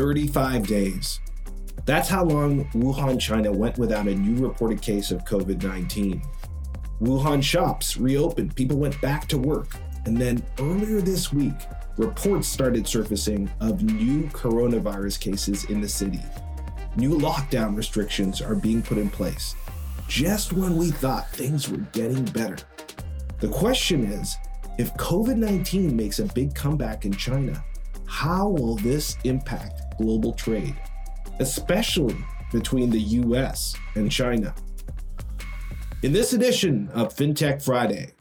35 days. That's how long Wuhan, China went without a new reported case of COVID 19. Wuhan shops reopened, people went back to work. And then earlier this week, reports started surfacing of new coronavirus cases in the city. New lockdown restrictions are being put in place, just when we thought things were getting better. The question is if COVID 19 makes a big comeback in China, how will this impact global trade, especially between the US and China? In this edition of FinTech Friday,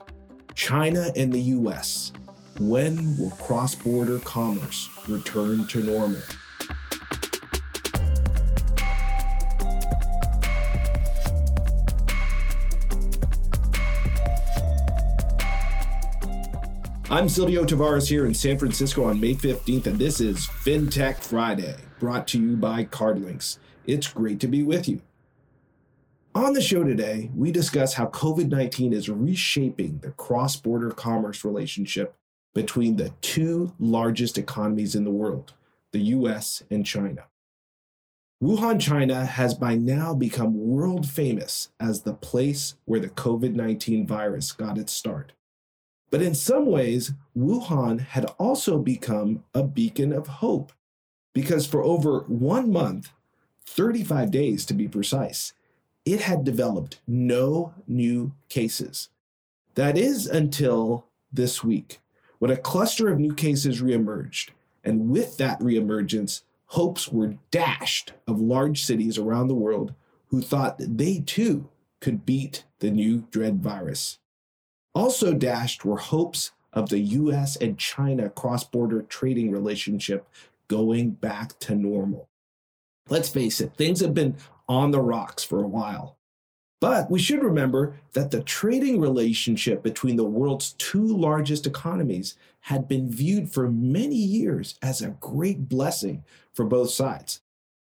China and the US, when will cross border commerce return to normal? I'm Silvio Tavares here in San Francisco on May 15th, and this is FinTech Friday, brought to you by CardLinx. It's great to be with you. On the show today, we discuss how COVID 19 is reshaping the cross border commerce relationship between the two largest economies in the world, the US and China. Wuhan, China has by now become world famous as the place where the COVID 19 virus got its start. But in some ways, Wuhan had also become a beacon of hope because for over one month, 35 days to be precise, it had developed no new cases. That is until this week, when a cluster of new cases reemerged. And with that reemergence, hopes were dashed of large cities around the world who thought that they too could beat the new dread virus. Also dashed were hopes of the US and China cross border trading relationship going back to normal. Let's face it, things have been on the rocks for a while. But we should remember that the trading relationship between the world's two largest economies had been viewed for many years as a great blessing for both sides.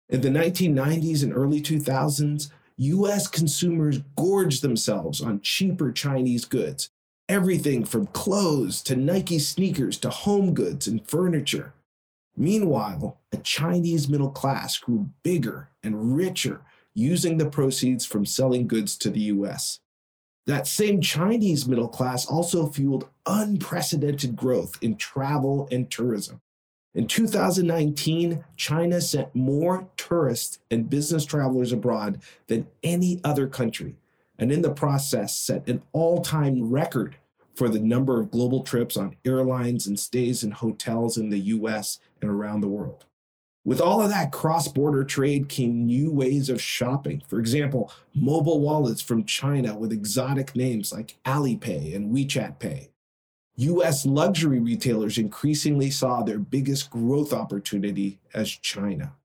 In the 1990s and early 2000s, US consumers gorged themselves on cheaper Chinese goods, everything from clothes to Nike sneakers to home goods and furniture. Meanwhile, a Chinese middle class grew bigger and richer using the proceeds from selling goods to the US. That same Chinese middle class also fueled unprecedented growth in travel and tourism. In 2019, China sent more tourists and business travelers abroad than any other country, and in the process set an all time record for the number of global trips on airlines and stays in hotels in the US and around the world. With all of that cross border trade came new ways of shopping. For example, mobile wallets from China with exotic names like Alipay and WeChat Pay. US luxury retailers increasingly saw their biggest growth opportunity as China.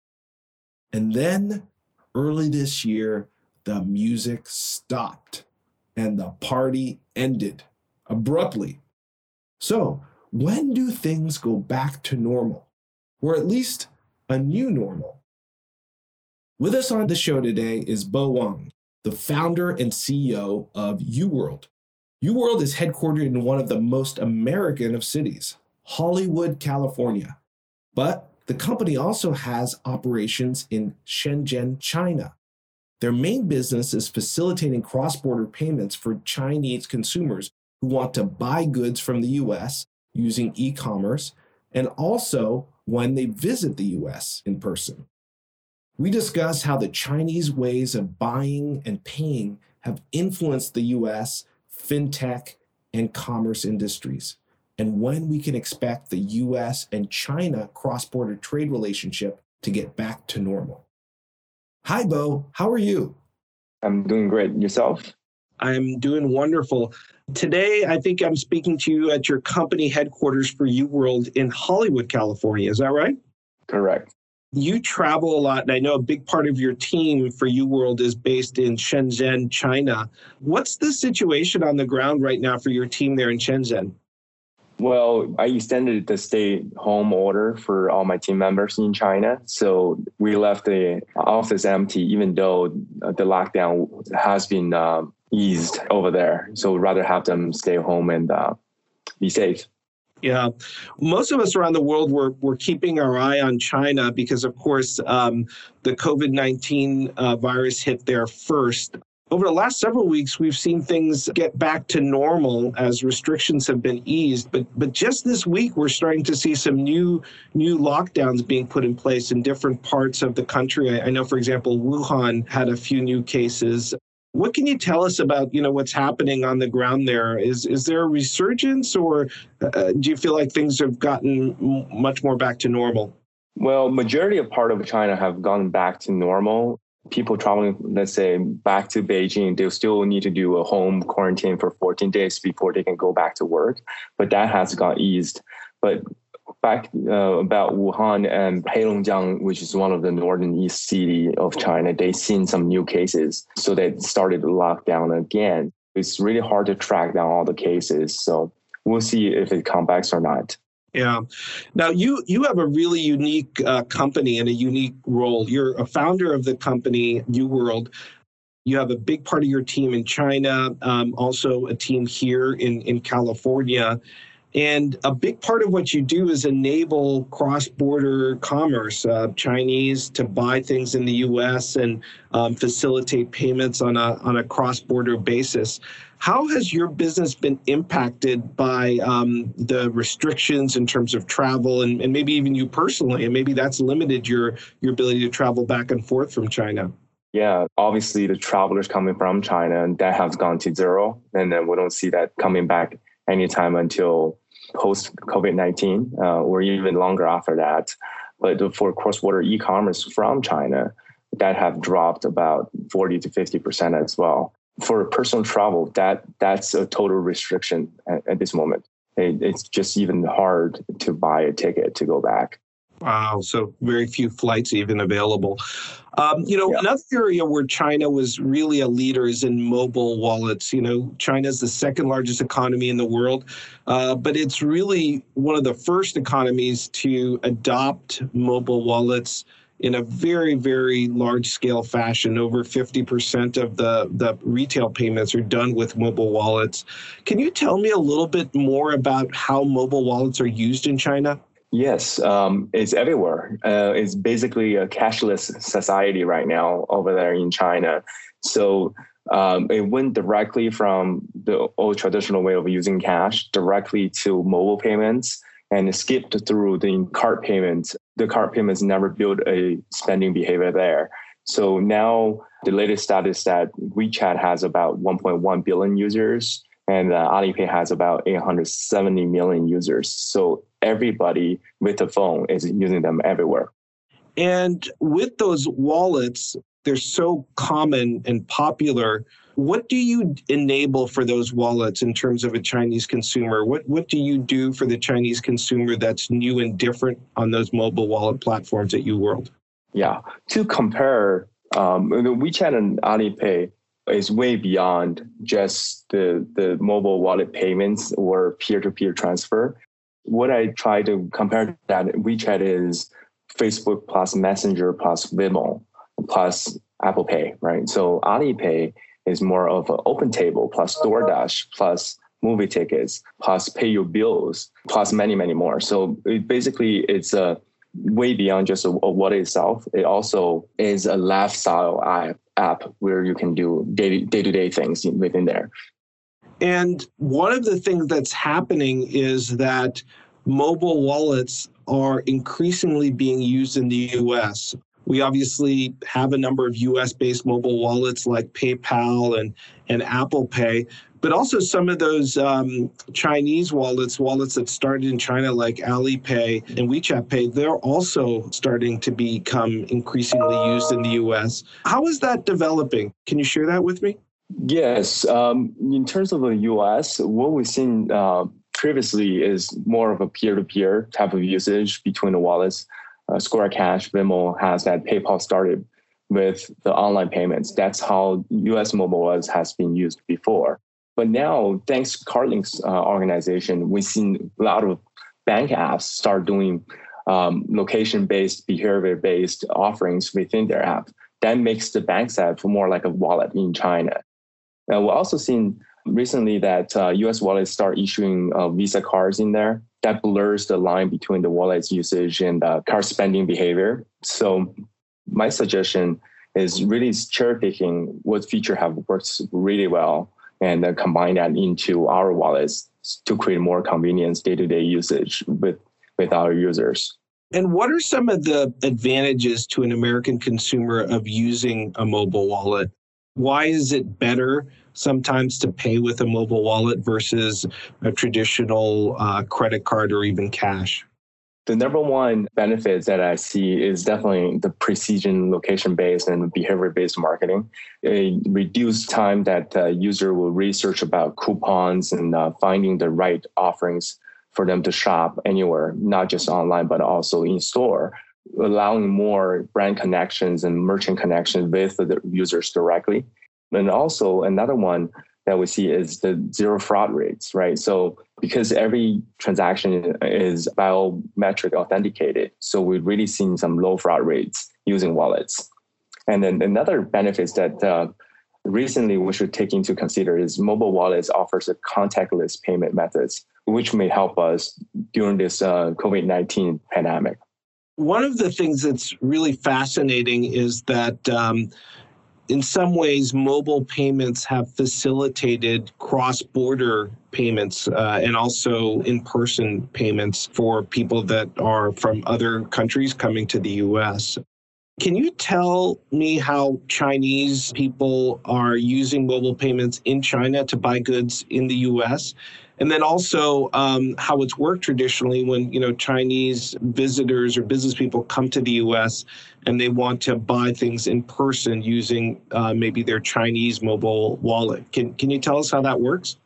And then, early this year, the music stopped and the party ended abruptly. So, when do things go back to normal? Or at least a new normal? With us on the show today is Bo Wang, the founder and CEO of UWorld. UWorld is headquartered in one of the most American of cities, Hollywood, California. But the company also has operations in Shenzhen, China. Their main business is facilitating cross border payments for Chinese consumers who want to buy goods from the US using e commerce, and also when they visit the US in person. We discuss how the Chinese ways of buying and paying have influenced the US fintech and commerce industries, and when we can expect the US and China cross border trade relationship to get back to normal. Hi, Bo. How are you? I'm doing great. Yourself? I'm doing wonderful. Today, I think I'm speaking to you at your company headquarters for UWorld in Hollywood, California. Is that right? Correct. You travel a lot, and I know a big part of your team for UWorld is based in Shenzhen, China. What's the situation on the ground right now for your team there in Shenzhen? Well, I extended the stay home order for all my team members in China. So we left the office empty, even though the lockdown has been um, eased over there. So rather have them stay home and uh, be safe. Yeah. Most of us around the world were, were keeping our eye on China because, of course, um, the COVID 19 uh, virus hit there first. Over the last several weeks, we've seen things get back to normal as restrictions have been eased. But but just this week, we're starting to see some new new lockdowns being put in place in different parts of the country. I, I know, for example, Wuhan had a few new cases. What can you tell us about you know what's happening on the ground there? Is is there a resurgence, or uh, do you feel like things have gotten m- much more back to normal? Well, majority of part of China have gone back to normal. People traveling, let's say, back to Beijing, they'll still need to do a home quarantine for 14 days before they can go back to work. But that has got eased. But back uh, about Wuhan and Heilongjiang, which is one of the northern east city of China, they've seen some new cases, so they started to lock down again. It's really hard to track down all the cases, so we'll see if it comes back or not. Yeah. Now you you have a really unique uh, company and a unique role. You're a founder of the company UWorld. You have a big part of your team in China, um, also a team here in in California. And a big part of what you do is enable cross border commerce, uh, Chinese to buy things in the US and um, facilitate payments on a, on a cross border basis. How has your business been impacted by um, the restrictions in terms of travel and, and maybe even you personally? And maybe that's limited your, your ability to travel back and forth from China. Yeah, obviously the travelers coming from China that has gone to zero, and then we don't see that coming back anytime until post COVID 19 uh, or even longer after that. But for cross border e commerce from China, that have dropped about 40 to 50% as well. For personal travel, that that's a total restriction at, at this moment. It, it's just even hard to buy a ticket to go back. Wow. So very few flights even available. Um, you know, yeah. another area where China was really a leader is in mobile wallets. You know, China is the second largest economy in the world, uh, but it's really one of the first economies to adopt mobile wallets in a very, very large scale fashion. Over 50% of the, the retail payments are done with mobile wallets. Can you tell me a little bit more about how mobile wallets are used in China? Yes, um, it's everywhere. Uh, it's basically a cashless society right now over there in China. So um, it went directly from the old traditional way of using cash directly to mobile payments and skipped through the card payments. The card payments never built a spending behavior there. So now the latest status that WeChat has about 1.1 billion users and uh, Alipay has about 870 million users. So everybody with a phone is using them everywhere. And with those wallets, they're so common and popular. What do you enable for those wallets in terms of a Chinese consumer? What what do you do for the Chinese consumer that's new and different on those mobile wallet platforms at UWorld? Yeah, to compare um, WeChat and Alipay, is way beyond just the, the mobile wallet payments or peer-to-peer transfer. What I try to compare that WeChat is Facebook plus Messenger plus Venmo plus Apple Pay, right? So Alipay is more of an OpenTable plus DoorDash plus movie tickets plus pay your bills plus many many more. So it basically it's a way beyond just a, a wallet itself. It also is a lifestyle app app where you can do day to day things within there. And one of the things that's happening is that mobile wallets are increasingly being used in the US. We obviously have a number of US based mobile wallets like PayPal and, and Apple Pay, but also some of those um, Chinese wallets, wallets that started in China like Alipay and WeChat Pay, they're also starting to become increasingly used in the US. How is that developing? Can you share that with me? Yes. Um, in terms of the US, what we've seen uh, previously is more of a peer to peer type of usage between the wallets. Uh, Square Cash, Venmo has that PayPal started with the online payments. That's how US mobile was, has been used before. But now, thanks to CardLinx's uh, organization, we've seen a lot of bank apps start doing um, location-based, behavior-based offerings within their app. That makes the bank app more like a wallet in China. And we're also seeing recently that uh, US wallets start issuing uh, Visa cards in there. That blurs the line between the wallet's usage and uh, card spending behavior. So my suggestion is really cherry picking what feature have worked really well and then combine that into our wallets to create more convenience day-to-day usage with with our users. And what are some of the advantages to an American consumer of using a mobile wallet? Why is it better sometimes to pay with a mobile wallet versus a traditional uh, credit card or even cash? The number one benefit that I see is definitely the precision, location based, and behavior based marketing. A reduced time that the user will research about coupons and uh, finding the right offerings for them to shop anywhere, not just online, but also in store, allowing more brand connections and merchant connections with the users directly. And also another one that we see is the zero fraud rates, right? So because every transaction is biometric authenticated, so we've really seen some low fraud rates using wallets. And then another benefits that uh, recently we should take into consider is mobile wallets offers a contactless payment methods, which may help us during this uh, COVID-19 pandemic. One of the things that's really fascinating is that um, in some ways, mobile payments have facilitated cross border payments uh, and also in person payments for people that are from other countries coming to the US. Can you tell me how Chinese people are using mobile payments in China to buy goods in the US? And then also um, how it's worked traditionally when you know Chinese visitors or business people come to the U.S. and they want to buy things in person using uh, maybe their Chinese mobile wallet. Can can you tell us how that works?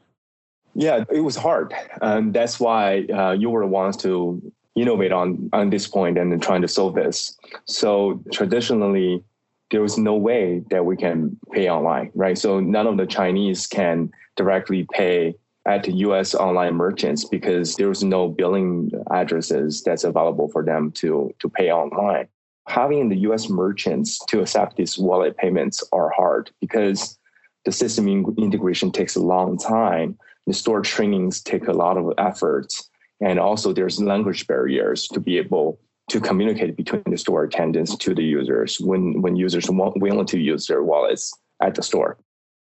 Yeah, it was hard, and that's why uh, UWorld wants to innovate on on this point and trying to solve this. So traditionally, there was no way that we can pay online, right? So none of the Chinese can directly pay at US online merchants because there's no billing addresses that's available for them to, to pay online. Having the US merchants to accept these wallet payments are hard because the system integration takes a long time. The store trainings take a lot of efforts. And also there's language barriers to be able to communicate between the store attendants to the users when, when users want willing to use their wallets at the store.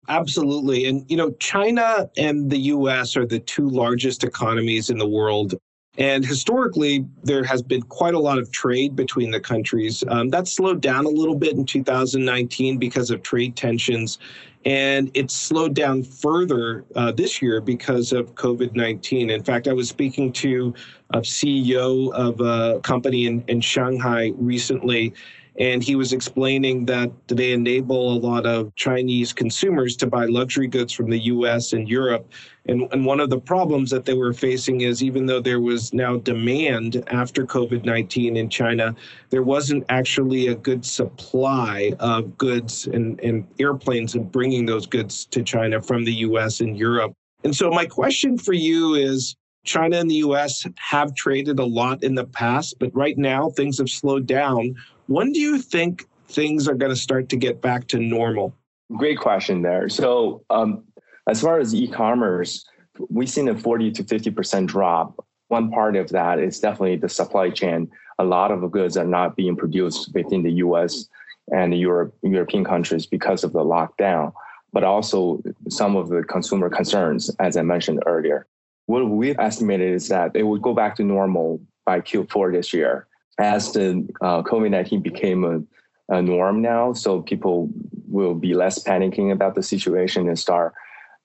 Absolutely. And, you know, China and the US are the two largest economies in the world. And historically, there has been quite a lot of trade between the countries. Um, that slowed down a little bit in 2019 because of trade tensions. And it slowed down further uh, this year because of COVID 19. In fact, I was speaking to a CEO of a company in, in Shanghai recently, and he was explaining that they enable a lot of Chinese consumers to buy luxury goods from the US and Europe. And, and one of the problems that they were facing is even though there was now demand after COVID 19 in China, there wasn't actually a good supply of goods and, and airplanes and bringing those goods to China from the US and Europe. And so, my question for you is China and the US have traded a lot in the past, but right now things have slowed down. When do you think things are going to start to get back to normal? Great question there. So, um, as far as e-commerce, we've seen a 40 to 50% drop. One part of that is definitely the supply chain. A lot of goods are not being produced within the US and the Europe, European countries because of the lockdown, but also some of the consumer concerns, as I mentioned earlier. What we've estimated is that it will go back to normal by Q4 this year as the uh, COVID 19 became a, a, norm now, so people will be less panicking about the situation and start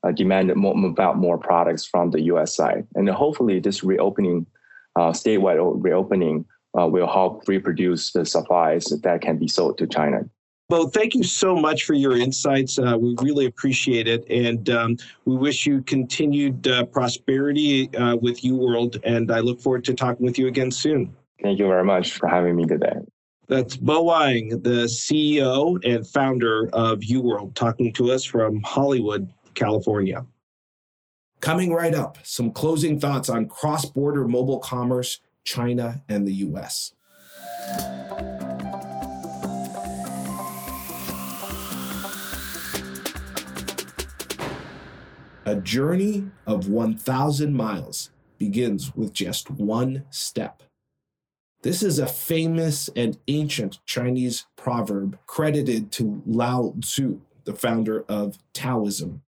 uh, demanding more, about more products from the US side. And hopefully, this reopening, uh, statewide reopening, uh, will help reproduce the supplies that can be sold to China. Well, thank you so much for your insights. Uh, we really appreciate it. And um, we wish you continued uh, prosperity uh, with UWorld. And I look forward to talking with you again soon. Thank you very much for having me today. That's Bo Wang, the CEO and founder of UWorld, talking to us from Hollywood, California. Coming right up, some closing thoughts on cross border mobile commerce, China, and the US. A journey of 1,000 miles begins with just one step. This is a famous and ancient Chinese proverb credited to Lao Tzu, the founder of Taoism.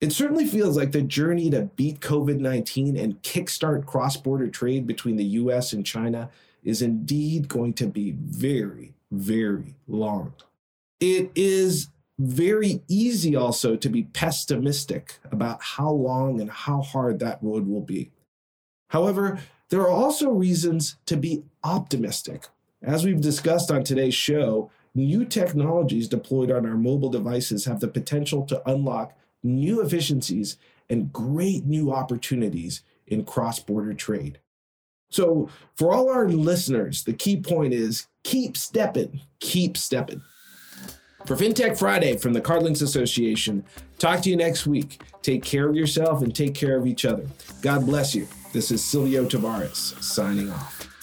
It certainly feels like the journey to beat COVID 19 and kickstart cross border trade between the US and China is indeed going to be very, very long. It is very easy also to be pessimistic about how long and how hard that road will be. However, there are also reasons to be optimistic. As we've discussed on today's show, new technologies deployed on our mobile devices have the potential to unlock new efficiencies and great new opportunities in cross border trade. So, for all our listeners, the key point is keep stepping, keep stepping. For FinTech Friday from the CardLinx Association, talk to you next week. Take care of yourself and take care of each other. God bless you. This is Silvio Tavares signing off.